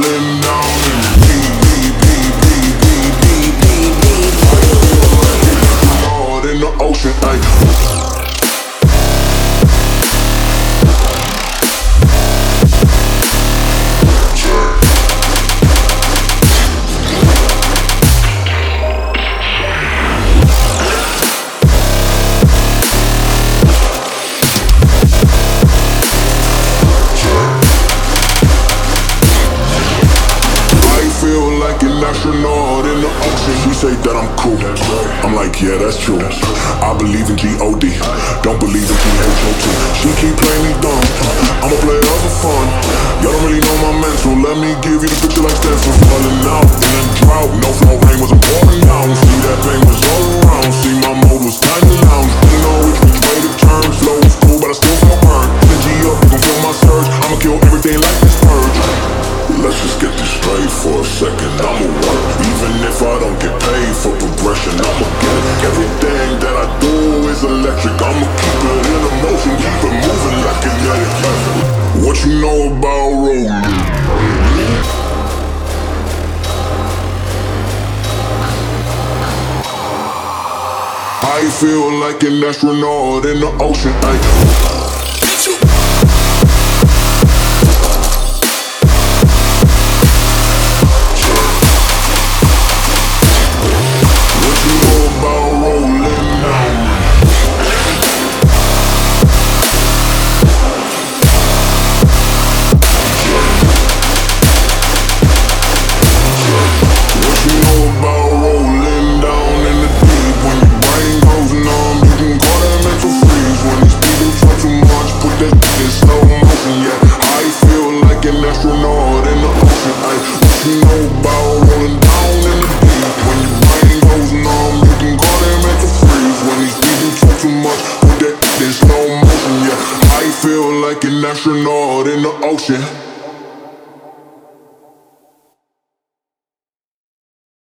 Laying down astronaut in the ocean. She say that I'm cool. I'm like, yeah, that's true. I believe in G-O-D. Don't believe in T-H-O-T. She keep playing me dumb. I'm a player for fun. Y'all don't really know my mental. Let me give you the picture like stencil. Falling I feel like an astronaut in the ocean. Ay. Astronaut in the ocean. Ay, what you know about rolling down in the deep? When your brain goes numb, you can call that mental freeze. When these people talk too much, put that in slow motion. Yeah, I feel like an astronaut in the ocean.